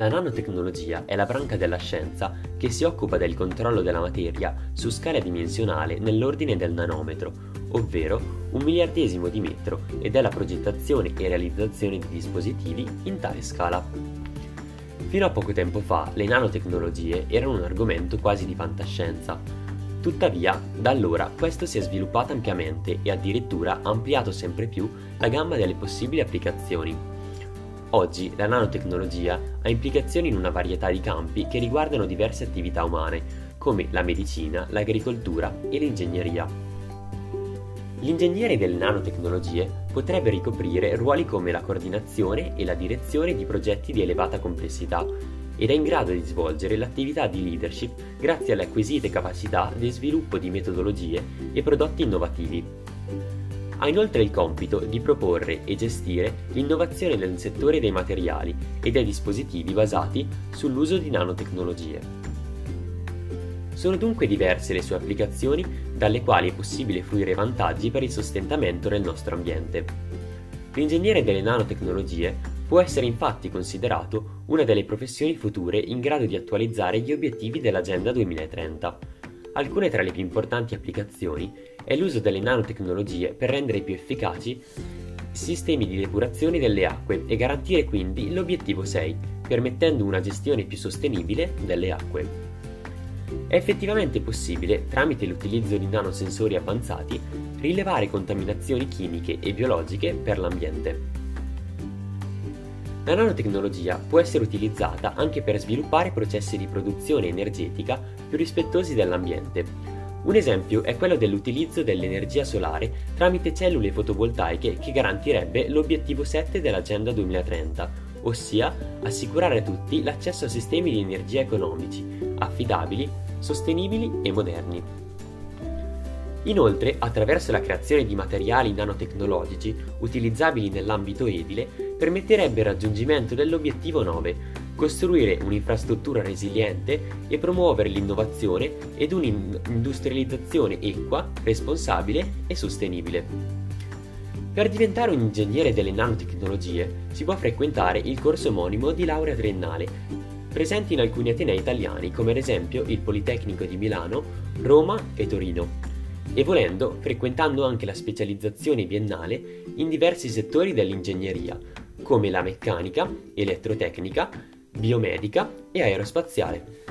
La nanotecnologia è la branca della scienza che si occupa del controllo della materia su scala dimensionale nell'ordine del nanometro, ovvero un miliardesimo di metro, e della progettazione e realizzazione di dispositivi in tale scala. Fino a poco tempo fa le nanotecnologie erano un argomento quasi di fantascienza. Tuttavia, da allora questo si è sviluppato ampiamente e addirittura ha ampliato sempre più la gamma delle possibili applicazioni Oggi la nanotecnologia ha implicazioni in una varietà di campi che riguardano diverse attività umane, come la medicina, l'agricoltura e l'ingegneria. L'ingegnere delle nanotecnologie potrebbe ricoprire ruoli come la coordinazione e la direzione di progetti di elevata complessità ed è in grado di svolgere l'attività di leadership grazie alle acquisite capacità di sviluppo di metodologie e prodotti innovativi. Ha inoltre il compito di proporre e gestire l'innovazione nel settore dei materiali e dei dispositivi basati sull'uso di nanotecnologie. Sono dunque diverse le sue applicazioni dalle quali è possibile fruire vantaggi per il sostentamento del nostro ambiente. L'ingegnere delle nanotecnologie può essere infatti considerato una delle professioni future in grado di attualizzare gli obiettivi dell'Agenda 2030. Alcune tra le più importanti applicazioni è l'uso delle nanotecnologie per rendere più efficaci sistemi di depurazione delle acque e garantire quindi l'obiettivo 6, permettendo una gestione più sostenibile delle acque. È effettivamente possibile, tramite l'utilizzo di nanosensori avanzati, rilevare contaminazioni chimiche e biologiche per l'ambiente. La nanotecnologia può essere utilizzata anche per sviluppare processi di produzione energetica più rispettosi dell'ambiente, un esempio è quello dell'utilizzo dell'energia solare tramite cellule fotovoltaiche che garantirebbe l'obiettivo 7 dell'Agenda 2030, ossia assicurare a tutti l'accesso a sistemi di energia economici, affidabili, sostenibili e moderni. Inoltre, attraverso la creazione di materiali nanotecnologici utilizzabili nell'ambito edile, permetterebbe il raggiungimento dell'obiettivo 9, costruire un'infrastruttura resiliente e promuovere l'innovazione ed un'industrializzazione equa, responsabile e sostenibile. Per diventare un ingegnere delle nanotecnologie si può frequentare il corso omonimo di laurea triennale, presente in alcuni atenei italiani come ad esempio il Politecnico di Milano, Roma e Torino, e volendo frequentando anche la specializzazione biennale in diversi settori dell'ingegneria, come la meccanica, elettrotecnica, biomedica e aerospaziale.